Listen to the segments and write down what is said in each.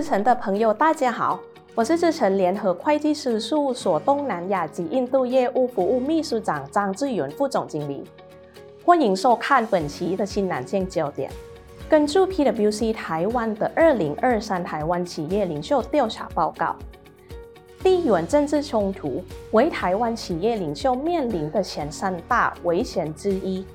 资诚的朋友，大家好，我是志诚联合会计师事务所东南亚及印度业务服务秘书长张志远副总经理。欢迎收看本期的新南线焦点。根据 PwC 台湾的二零二三台湾企业领袖调查报告，地缘政治冲突为台湾企业领袖面临的前三大危险之一。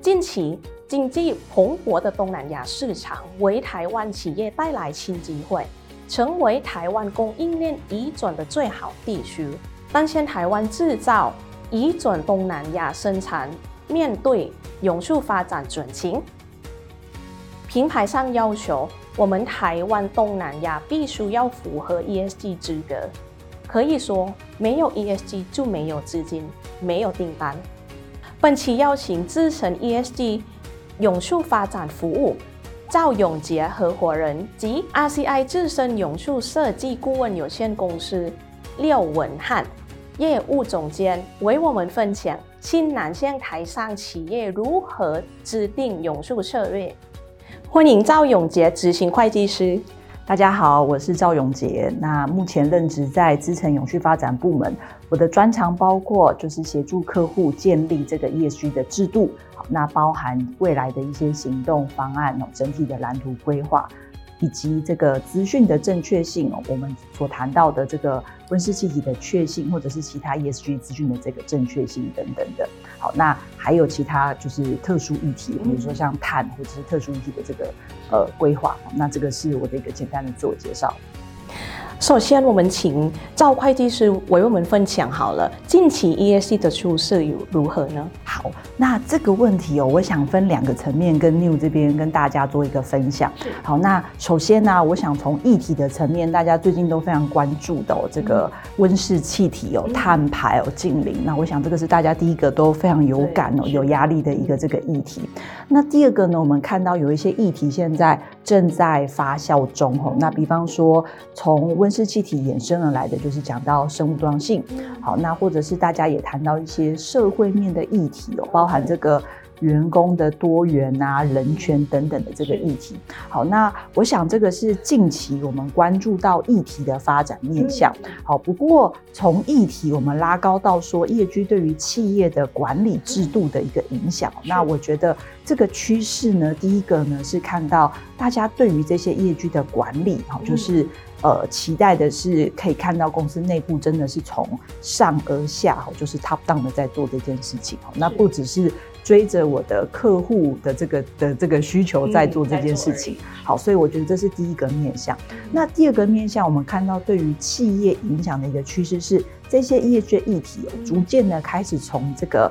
近期，经济蓬勃的东南亚市场为台湾企业带来新机会，成为台湾供应链移转的最好地区。当前台湾制造移转东南亚生产，面对永续发展转型，品牌上要求我们台湾东南亚必须要符合 ESG 资格。可以说，没有 ESG 就没有资金，没有订单。本期邀请资深 ESG。永续发展服务赵永杰合伙人及 RCI 自身永续设计顾问有限公司廖文翰业务总监为我们分享新南向台商企业如何制定永续策略。欢迎赵永杰执行会计师。大家好，我是赵永杰。那目前任职在资诚永续发展部门，我的专长包括就是协助客户建立这个 ESG 的制度，好，那包含未来的一些行动方案哦，整体的蓝图规划。以及这个资讯的正确性哦，我们所谈到的这个温室气体的确性，或者是其他 ESG 资讯的这个正确性等等的。好，那还有其他就是特殊议题，比如说像碳或者是特殊议题的这个呃规划。那这个是我的一个简单的自我介绍。首先，我们请赵会计师为我们分享好了，近期 ESG 的趋势有如何呢？好，那这个问题哦，我想分两个层面跟 New 这边跟大家做一个分享。好，那首先呢，我想从议题的层面，大家最近都非常关注的哦，这个温室气体哦，碳排哦，净零。那我想这个是大家第一个都非常有感哦，有压力的一个这个议题。那第二个呢，我们看到有一些议题现在正在发酵中哦。那比方说，从温是气体衍生而来的，就是讲到生物多样性。好，那或者是大家也谈到一些社会面的议题哦，包含这个。员工的多元啊、人权等等的这个议题，好，那我想这个是近期我们关注到议题的发展面向。好，不过从议题我们拉高到说业居对于企业的管理制度的一个影响，那我觉得这个趋势呢，第一个呢是看到大家对于这些业居的管理，好，就是呃期待的是可以看到公司内部真的是从上而下，好，就是 top down 的在做这件事情，好，那不只是。追着我的客户的这个的这个需求在做这件事情，好，所以我觉得这是第一个面向。那第二个面向，我们看到对于企业影响的一个趋势是，这些 ESG 议题逐渐的开始从这个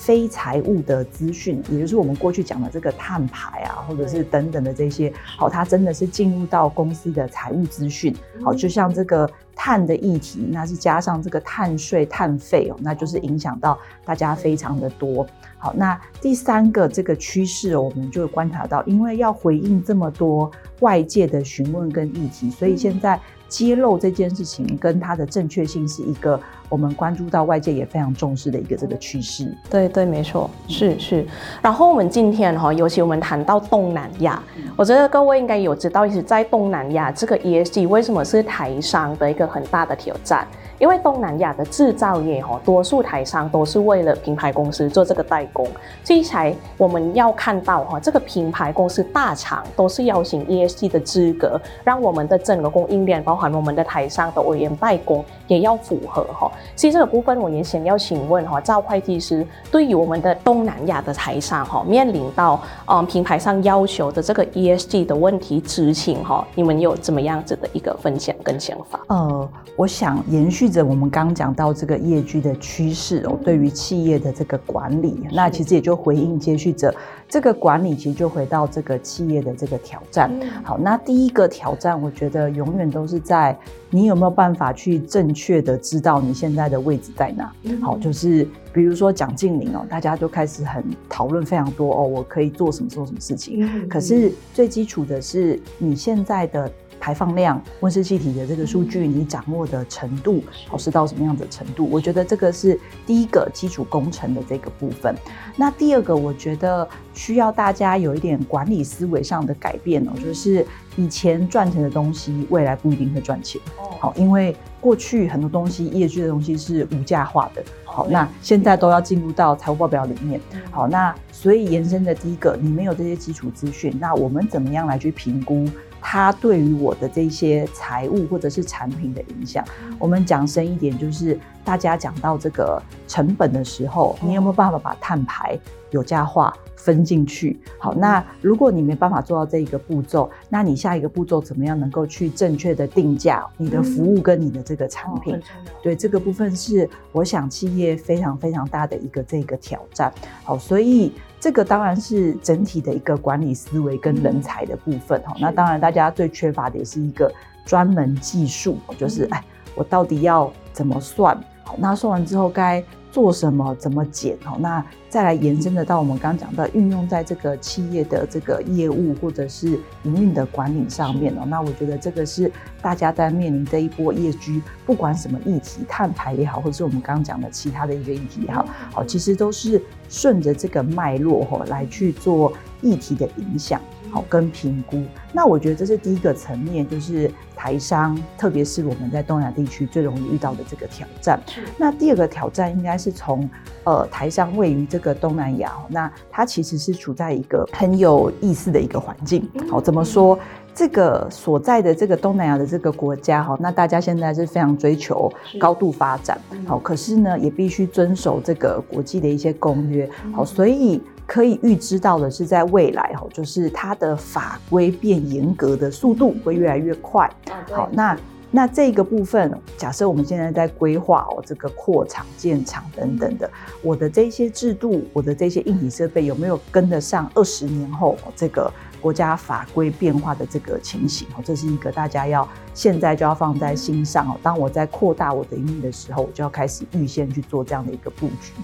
非财务的资讯，也就是我们过去讲的这个碳排啊，或者是等等的这些，好，它真的是进入到公司的财务资讯，好，就像这个。碳的议题，那是加上这个碳税、碳费哦，那就是影响到大家非常的多。好，那第三个这个趋势哦，我们就观察到，因为要回应这么多外界的询问跟议题，所以现在。揭露这件事情跟它的正确性是一个我们关注到外界也非常重视的一个这个趋势。对对，没错，是是。然后我们今天哈，尤其我们谈到东南亚，我觉得各位应该有知道，其实在东南亚这个 ESG 为什么是台商的一个很大的挑战。因为东南亚的制造业哈，多数台商都是为了品牌公司做这个代工，所以才我们要看到哈，这个品牌公司大厂都是邀请 ESG 的资格，让我们的整个供应链，包含我们的台商的委员代工也要符合哈。所以这个部分我也想要请问哈，赵会计师，对于我们的东南亚的台商哈，面临到嗯品牌上要求的这个 ESG 的问题执行哈，你们有怎么样子的一个分享跟想法？呃，我想延续。着我们刚讲到这个 ESG 的趋势哦，对于企业的这个管理，那其实也就回应接续者这个管理，其实就回到这个企业的这个挑战。好，那第一个挑战，我觉得永远都是在你有没有办法去正确的知道你现在的位置在哪。好，就是比如说讲净零哦，大家就开始很讨论非常多哦，我可以做什么做什么事情。可是最基础的是你现在的。排放量、温室气体的这个数据，你掌握的程度，好是到什么样的程度？我觉得这个是第一个基础工程的这个部分。那第二个，我觉得需要大家有一点管理思维上的改变哦，就是以前赚钱的东西，未来不一定会赚钱。好，因为过去很多东西，业绩的东西是无价化的。好，那现在都要进入到财务报表里面。好，那所以延伸的第一个，你没有这些基础资讯，那我们怎么样来去评估？它对于我的这些财务或者是产品的影响，我们讲深一点，就是大家讲到这个成本的时候，你有没有办法把碳排有价化分进去？好，那如果你没办法做到这一个步骤，那你下一个步骤怎么样能够去正确的定价你的服务跟你的这个产品？对，这个部分是我想企业非常非常大的一个这个挑战。好，所以。这个当然是整体的一个管理思维跟人才的部分哈。那当然，大家最缺乏的也是一个专门技术，就是哎，我到底要怎么算？好，那算完之后该。做什么？怎么减？哦，那再来延伸的到我们刚刚讲到运用在这个企业的这个业务或者是营运的管理上面哦。那我觉得这个是大家在面临这一波业局，不管什么议题，碳排也好，或者是我们刚刚讲的其他的一个议题也好，好，其实都是顺着这个脉络哈来去做议题的影响。好，跟评估，那我觉得这是第一个层面，就是台商，特别是我们在东亚地区最容易遇到的这个挑战。那第二个挑战应该是从呃台商位于这个东南亚，那它其实是处在一个很有意思的一个环境。好，怎么说？这个所在的这个东南亚的这个国家，哈，那大家现在是非常追求高度发展。好，可是呢，也必须遵守这个国际的一些公约。好，所以。可以预知到的是，在未来哈，就是它的法规变严格的速度会越来越快。好，那那这个部分，假设我们现在在规划哦，这个扩厂建厂等等的，我的这些制度，我的这些硬体设备有没有跟得上二十年后这个？国家法规变化的这个情形哦，这是一个大家要现在就要放在心上哦。当我在扩大我的盈利的时候，我就要开始预先去做这样的一个布局。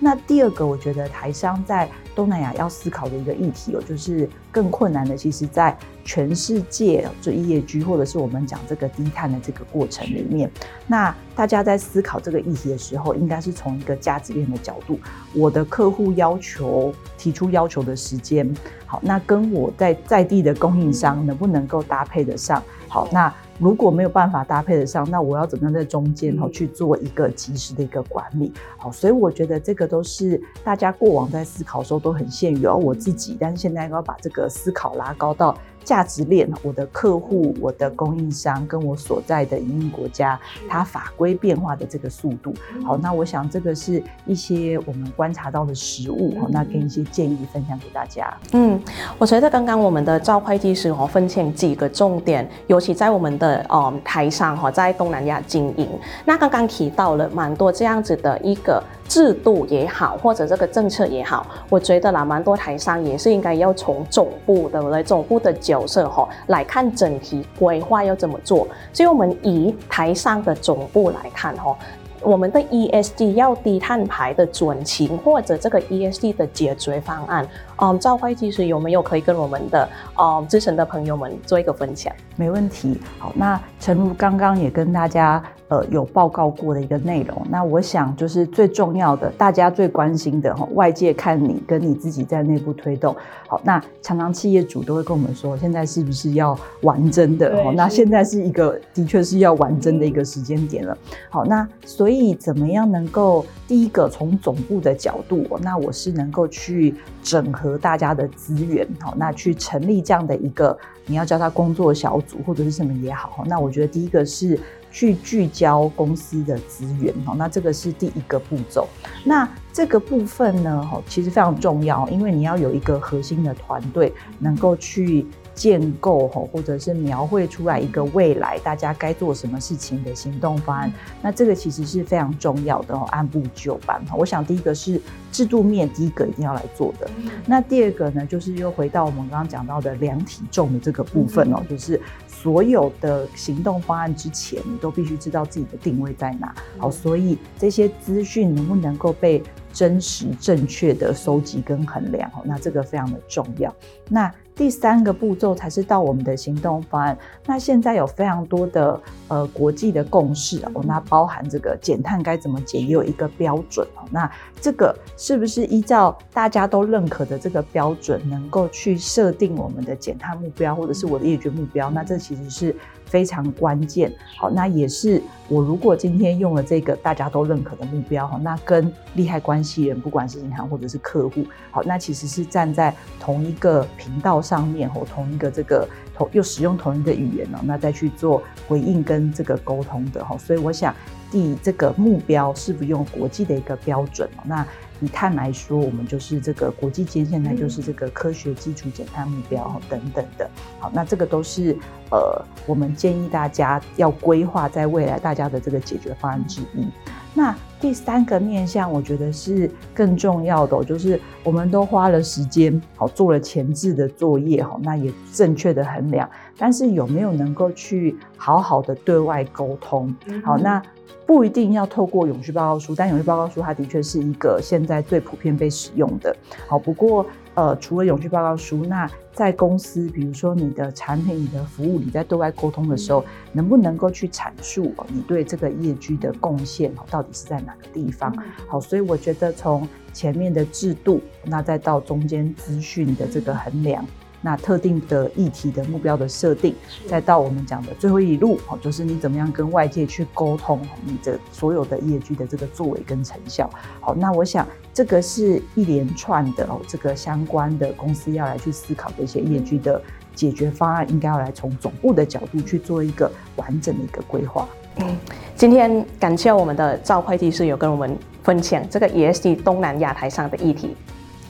那第二个，我觉得台商在东南亚要思考的一个议题哦，就是更困难的，其实在全世界做 ESG 或者是我们讲这个低碳的这个过程里面，那大家在思考这个议题的时候，应该是从一个价值链的角度，我的客户要求提出要求的时间。好，那跟我在在地的供应商能不能够搭配得上？好，那如果没有办法搭配得上，那我要怎么样在中间哈去做一个及时的一个管理？好，所以我觉得这个都是大家过往在思考的时候都很限于哦我自己，但是现在要把这个思考拉高到。价值链，我的客户、我的供应商跟我所在的营运国家，它法规变化的这个速度。好，那我想这个是一些我们观察到的实物，好，那跟一些建议分享给大家。嗯，我觉得刚刚我们的赵会计师哦分享几个重点，尤其在我们的嗯台商哈，在东南亚经营，那刚刚提到了蛮多这样子的一个。制度也好，或者这个政策也好，我觉得啦，蛮多台商也是应该要从总部的来总部的角色哈来看整体规划要怎么做。所以，我们以台商的总部来看哈，我们的 ESG 要低碳排的转型，或者这个 ESG 的解决方案，嗯，赵会计师有没有可以跟我们的嗯资深的朋友们做一个分享？没问题。好，那诚如刚刚也跟大家。呃，有报告过的一个内容，那我想就是最重要的，大家最关心的哈，外界看你跟你自己在内部推动，好，那常常企业主都会跟我们说，现在是不是要完真的？哦，那现在是一个的确是要完真的一个时间点了。好，那所以怎么样能够第一个从总部的角度，那我是能够去整合大家的资源，好，那去成立这样的一个你要叫他工作小组或者是什么也好，那我觉得第一个是。去聚焦公司的资源，好那这个是第一个步骤。那这个部分呢，其实非常重要，因为你要有一个核心的团队，能够去建构吼或者是描绘出来一个未来大家该做什么事情的行动方案。那这个其实是非常重要的哦，按部就班。我想第一个是制度面第一个一定要来做的。嗯、那第二个呢，就是又回到我们刚刚讲到的量体重的这个部分哦，嗯、就是所有的行动方案之前，你都必须知道自己的定位在哪。好、嗯，所以这些资讯能不能够被真实正确的收集跟衡量哦，那这个非常的重要。那第三个步骤才是到我们的行动方案。那现在有非常多的呃国际的共识哦，那包含这个减碳该怎么减，也有一个标准哦。那这个是不是依照大家都认可的这个标准，能够去设定我们的减碳目标，或者是我的业绩目标？那这其实是。非常关键，好，那也是我如果今天用了这个大家都认可的目标，哈，那跟利害关系人，不管是银行或者是客户，好，那其实是站在同一个频道上面，或同一个这个同又使用同一个语言呢，那再去做回应跟这个沟通的，哈，所以我想第这个目标是不用国际的一个标准，那。以碳来说，我们就是这个国际间现在就是这个科学基础减碳目标等等的。好，那这个都是呃，我们建议大家要规划在未来大家的这个解决方案之一。那第三个面向，我觉得是更重要的，就是我们都花了时间，好，做了前置的作业，好，那也正确的衡量，但是有没有能够去好好的对外沟通？好，那。不一定要透过永续报告书，但永续报告书它的确是一个现在最普遍被使用的。好，不过呃，除了永续报告书，那在公司，比如说你的产品、你的服务，你在对外沟通的时候，能不能够去阐述你对这个业绩的贡献到底是在哪个地方？好，所以我觉得从前面的制度，那再到中间资讯的这个衡量。那特定的议题的目标的设定，再到我们讲的最后一路，就是你怎么样跟外界去沟通你的所有的业绩的这个作为跟成效。好，那我想这个是一连串的哦，这个相关的公司要来去思考的一些业绩的解决方案，应该要来从总部的角度去做一个完整的一个规划。嗯，今天感谢我们的赵会计师有跟我们分享这个 ESG 东南亚台上的议题。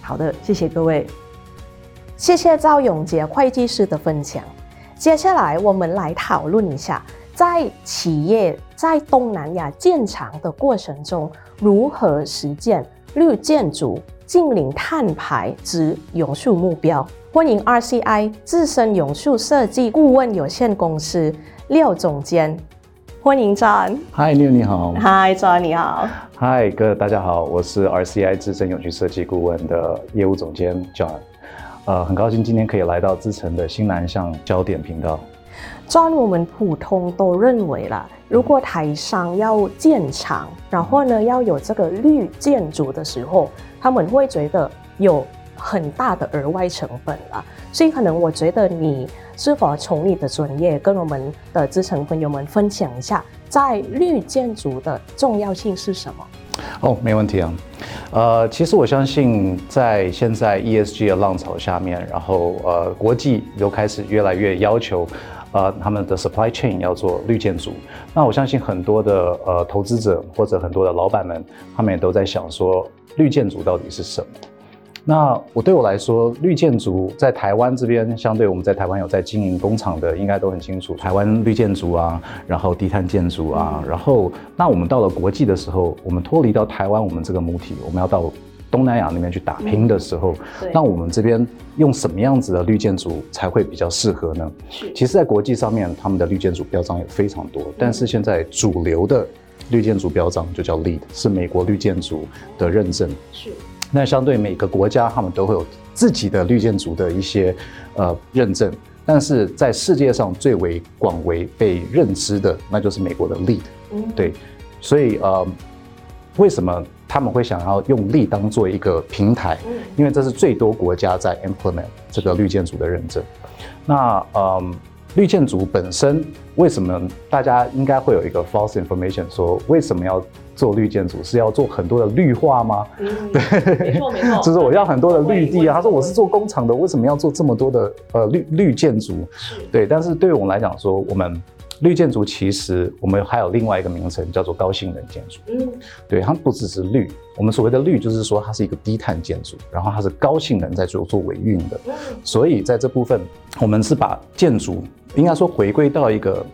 好的，谢谢各位。谢谢赵永杰会计师的分享。接下来，我们来讨论一下，在企业在东南亚建厂的过程中，如何实践绿建筑、净零碳排之永续目标。欢迎 RCI 自身永续设计顾问有限公司廖总监，欢迎 John。Hi 你好。Hi John，你好。Hi 各位大家好，我是 RCI 资深永续设计顾问的业务总监 John。呃，很高兴今天可以来到智伸的新南向焦点频道。John，我们普通都认为啦，如果台商要建厂，然后呢要有这个绿建筑的时候，他们会觉得有很大的额外成本啦。所以可能我觉得你是否从你的专业跟我们的资深朋友们分享一下，在绿建筑的重要性是什么？哦，没问题啊。呃，其实我相信，在现在 ESG 的浪潮下面，然后呃，国际又开始越来越要求，呃，他们的 supply chain 要做绿建筑。那我相信很多的呃投资者或者很多的老板们，他们也都在想说，绿建筑到底是什么？那我对我来说，绿建筑在台湾这边，相对我们在台湾有在经营工厂的，应该都很清楚。台湾绿建筑啊，然后低碳建筑啊，然后那我们到了国际的时候，我们脱离到台湾我们这个母体，我们要到东南亚那边去打拼的时候，那我们这边用什么样子的绿建筑才会比较适合呢？其实，在国际上面，他们的绿建筑标章也非常多，但是现在主流的绿建筑标章就叫 LEED，是美国绿建筑的认证。是。那相对每个国家，他们都会有自己的绿建筑的一些呃认证，但是在世界上最为广为被认知的，那就是美国的 LEED。嗯，对，所以呃，为什么他们会想要用 LEED 当做一个平台？因为这是最多国家在 implement 这个绿建筑的认证。那嗯。绿建筑本身为什么大家应该会有一个 false information 说为什么要做绿建筑是要做很多的绿化吗？嗯，对，没错没错，就是我要很多的绿地啊。他说我是做工厂的，为什么要做这么多的呃绿绿建筑？对，但是对于我们来讲说我们。绿建筑其实我们还有另外一个名称叫做高性能建筑。嗯，对，它不只是绿，我们所谓的绿就是说它是一个低碳建筑，然后它是高性能在做做维运的。所以在这部分，我们是把建筑应该说回归到一个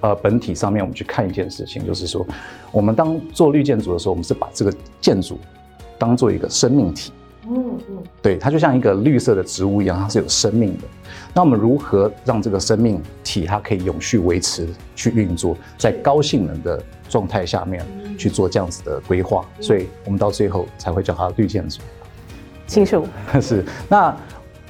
呃本体上面，我们去看一件事情，就是说我们当做绿建筑的时候，我们是把这个建筑当做一个生命体。嗯嗯，对，它就像一个绿色的植物一样，它是有生命的。那我们如何让这个生命体它可以永续维持去运作，在高性能的状态下面去做这样子的规划？所以我们到最后才会叫它绿建筑。清楚。是。那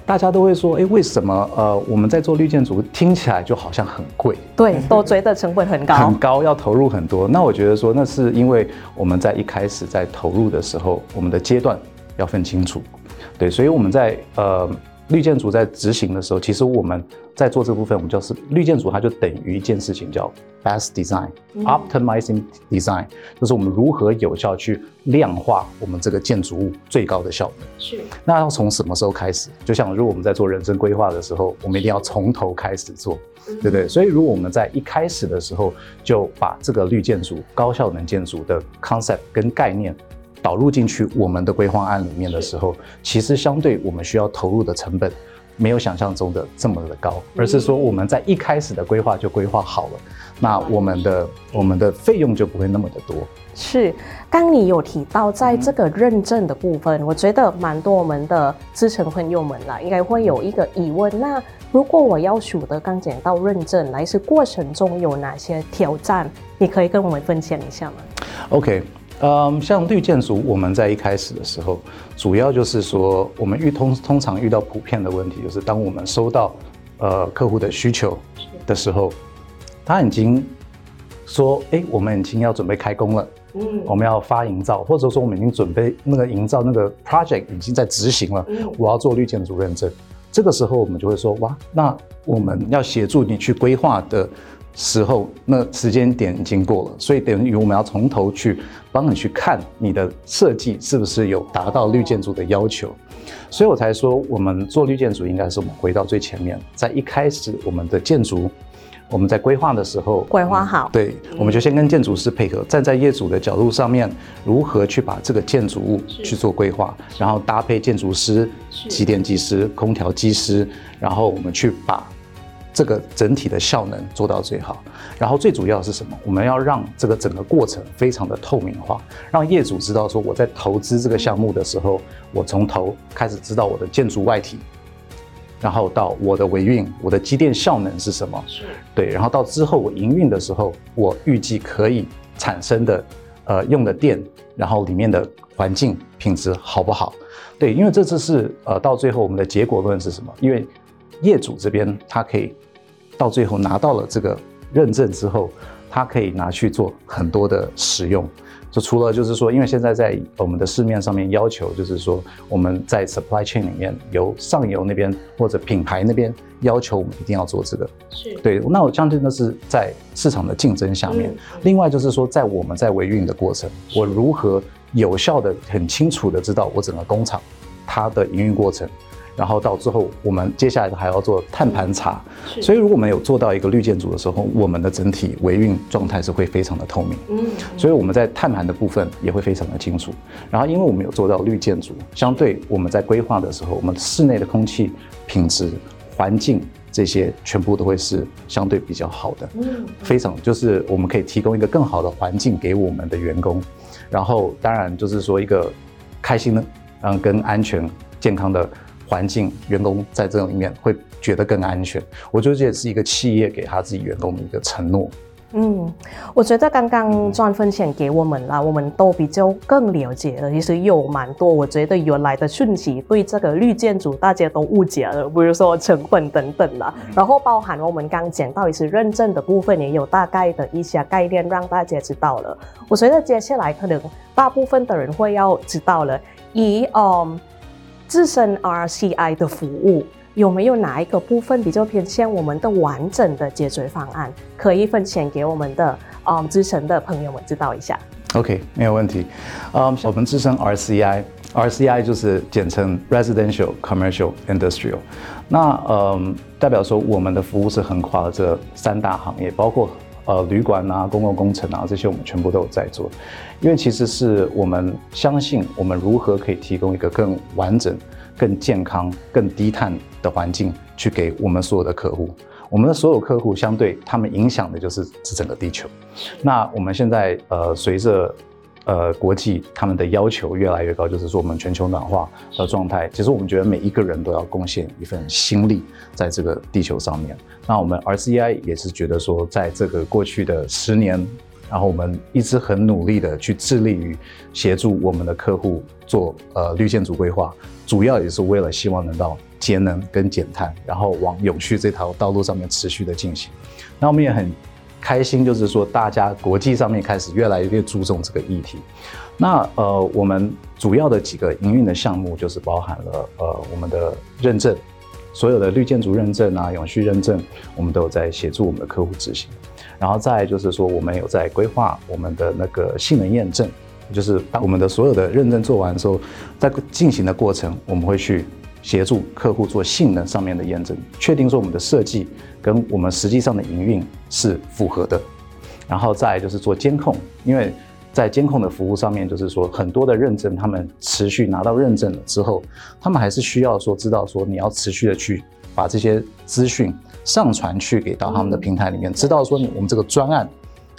大家都会说，哎，为什么呃我们在做绿建筑听起来就好像很贵？对，都觉得成本很高，很高，要投入很多。那我觉得说，那是因为我们在一开始在投入的时候，我们的阶段。要分清楚，对，所以我们在呃绿建筑在执行的时候，其实我们在做这部分，我们就是绿建筑，它就等于一件事情叫 best design，optimizing design，就是我们如何有效去量化我们这个建筑物最高的效能。是。那要从什么时候开始？就像如果我们在做人生规划的时候，我们一定要从头开始做，对不对？所以如果我们在一开始的时候就把这个绿建筑、高效能建筑的 concept 跟概念。导入进去我们的规划案里面的时候，其实相对我们需要投入的成本，没有想象中的这么的高，而是说我们在一开始的规划就规划好了，那我们的我们的费用就不会那么的多。是，刚你有提到在这个认证的部分，我觉得蛮多我们的资深朋友们啦，应该会有一个疑问，那如果我要取得刚讲到认证，来是过程中有哪些挑战？你可以跟我们分享一下吗？OK。嗯，像绿建筑，我们在一开始的时候，主要就是说，我们遇通通常遇到普遍的问题，就是当我们收到呃客户的需求的时候，他已经说，哎，我们已经要准备开工了，嗯，我们要发营造，或者说我们已经准备那个营造那个 project 已经在执行了，我要做绿建筑认证，这个时候我们就会说，哇，那我们要协助你去规划的。时候，那时间点已经过了，所以等于我们要从头去帮你去看你的设计是不是有达到绿建筑的要求，所以我才说我们做绿建筑应该是我们回到最前面，在一开始我们的建筑，我们在规划的时候规划好，对，我们就先跟建筑师配合，站在业主的角度上面，如何去把这个建筑物去做规划，然后搭配建筑师、机电技师、空调技师，然后我们去把。这个整体的效能做到最好，然后最主要的是什么？我们要让这个整个过程非常的透明化，让业主知道说我在投资这个项目的时候，我从头开始知道我的建筑外体，然后到我的维运，我的机电效能是什么？是，对，然后到之后我营运的时候，我预计可以产生的呃用的电，然后里面的环境品质好不好？对，因为这次是呃到最后我们的结果论是什么？因为业主这边他可以。到最后拿到了这个认证之后，他可以拿去做很多的使用。就除了就是说，因为现在在我们的市面上面要求，就是说我们在 supply chain 里面，由上游那边或者品牌那边要求我们一定要做这个。是。对，那我相信那是在市场的竞争下面。另外就是说，在我们在维运的过程，我如何有效的、很清楚的知道我整个工厂它的营运过程。然后到之后，我们接下来还要做碳盘查，所以如果我们有做到一个绿建筑的时候，我们的整体维运状态是会非常的透明。嗯，所以我们在碳盘的部分也会非常的清楚。然后因为我们有做到绿建筑，相对我们在规划的时候，我们室内的空气品质、环境这些全部都会是相对比较好的。嗯，非常就是我们可以提供一个更好的环境给我们的员工。然后当然就是说一个开心的，嗯，跟安全健康的。环境，员工在这里面会觉得更安全。我觉得这也是一个企业给他自己员工的一个承诺。嗯，我觉得刚刚 John 分享给我们了，我们都比较更了解了。其实有蛮多，我觉得原来的讯息对这个绿建筑大家都误解了，比如说成本等等啦。然后包含我们刚讲到一些认证的部分，也有大概的一些概念让大家知道了。我觉得接下来可能大部分的人会要知道了，以嗯。自身 RCI 的服务有没有哪一个部分比较偏向我们的完整的解决方案，可以分享给我们的嗯资深的朋友们知道一下？OK，没有问题。嗯，我们自身 RCI，RCI 就是简称 Residential Commercial Industrial。那嗯，代表说我们的服务是横跨了这三大行业，包括。呃，旅馆啊，公共工程啊，这些我们全部都有在做，因为其实是我们相信，我们如何可以提供一个更完整、更健康、更低碳的环境，去给我们所有的客户。我们的所有客户相对他们影响的就是这整个地球。那我们现在呃，随着呃国际他们的要求越来越高，就是说我们全球暖化的状态，其实我们觉得每一个人都要贡献一份心力在这个地球上面。那我们 RCEI 也是觉得说，在这个过去的十年，然后我们一直很努力的去致力于协助我们的客户做呃绿建筑规划，主要也是为了希望能到节能跟减碳，然后往永续这条道路上面持续的进行。那我们也很开心，就是说大家国际上面开始越来越注重这个议题。那呃，我们主要的几个营运的项目就是包含了呃我们的认证，所有的绿建筑认证啊、永续认证，我们都有在协助我们的客户执行。然后再就是说，我们有在规划我们的那个性能验证，就是当我们的所有的认证做完之后，在进行的过程，我们会去协助客户做性能上面的验证，确定说我们的设计跟我们实际上的营运是符合的。然后再就是做监控，因为在监控的服务上面，就是说很多的认证，他们持续拿到认证了之后，他们还是需要说知道说你要持续的去把这些资讯。上传去给到他们的平台里面，知道说你我们这个专案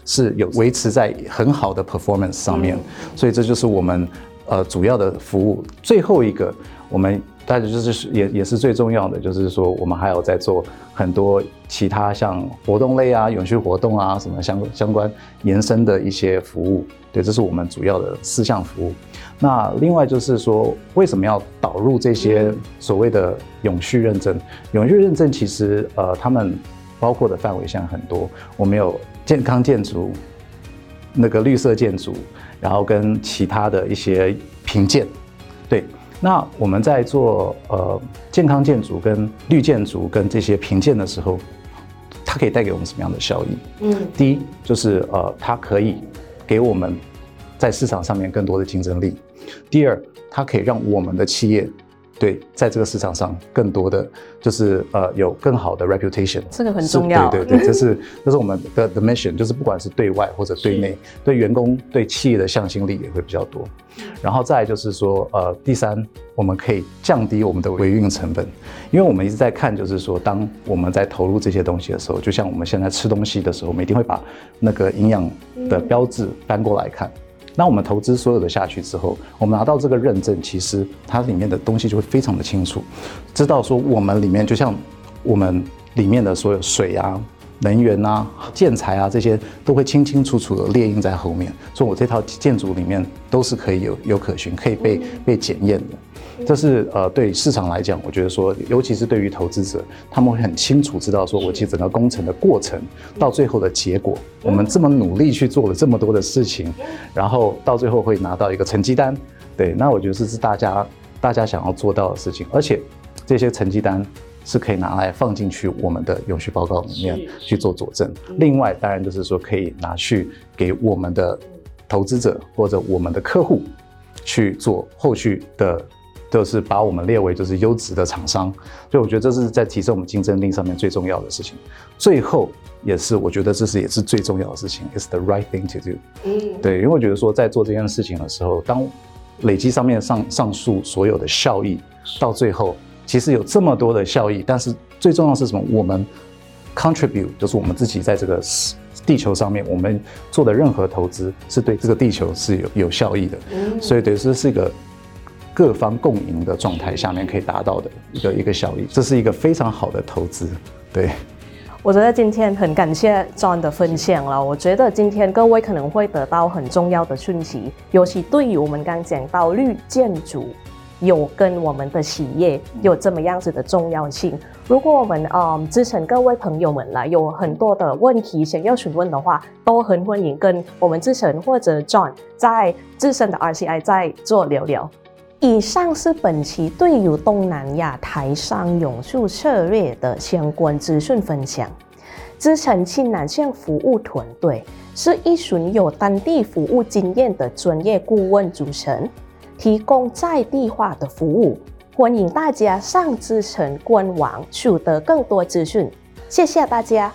是有维持在很好的 performance 上面，所以这就是我们呃主要的服务。最后一个，我们大家就是也也是最重要的，就是说我们还有在做很多其他像活动类啊、永续活动啊什么相相关延伸的一些服务。对，这是我们主要的四项服务。那另外就是说，为什么要导入这些所谓的永续认证？永续认证其实呃，他们包括的范围现在很多。我们有健康建筑、那个绿色建筑，然后跟其他的一些评鉴。对，那我们在做呃健康建筑跟绿建筑跟这些评鉴的时候，它可以带给我们什么样的效益？嗯，第一就是呃，它可以给我们在市场上面更多的竞争力。第二，它可以让我们的企业对在这个市场上更多的就是呃有更好的 reputation，这个很重要。对对对，这是这是我们的 the mission，就是不管是对外或者对内，对员工对企业的向心力也会比较多。然后再来就是说呃第三，我们可以降低我们的维运成本，因为我们一直在看，就是说当我们在投入这些东西的时候，就像我们现在吃东西的时候，我们一定会把那个营养的标志搬过来看。那我们投资所有的下去之后，我们拿到这个认证，其实它里面的东西就会非常的清楚，知道说我们里面就像我们里面的所有水啊、能源啊、建材啊这些都会清清楚楚的列印在后面，说我这套建筑里面都是可以有有可循，可以被被检验的。这是呃，对市场来讲，我觉得说，尤其是对于投资者，他们会很清楚知道说，我其实整个工程的过程到最后的结果，我们这么努力去做了这么多的事情，然后到最后会拿到一个成绩单。对，那我觉得这是大家大家想要做到的事情，而且这些成绩单是可以拿来放进去我们的永续报告里面去做佐证。另外，当然就是说可以拿去给我们的投资者或者我们的客户去做后续的。就是把我们列为就是优质的厂商，所以我觉得这是在提升我们竞争力上面最重要的事情。最后也是我觉得这是也是最重要的事情，It's the right thing to do。嗯，对，因为我觉得说在做这件事情的时候，当累积上面上上述所有的效益，到最后其实有这么多的效益，但是最重要的是什么？我们 contribute 就是我们自己在这个地球上面，我们做的任何投资是对这个地球是有有效益的。嗯，所以等于说是一个。各方共赢的状态下面可以达到的一个一个效益，这是一个非常好的投资。对，我觉得今天很感谢 John 的分享了。我觉得今天各位可能会得到很重要的讯息，尤其对于我们刚讲到绿建筑有跟我们的企业有这么样子的重要性。如果我们嗯，资诚各位朋友们来有很多的问题想要询问的话，都很欢迎跟我们资诚或者 John 在资深的 RCI 再做聊聊。以上是本期对于东南亚台商永续策略的相关资讯分享。资诚新南向服务团队是一群有当地服务经验的专业顾问组成，提供在地化的服务。欢迎大家上资诚官网取得更多资讯。谢谢大家。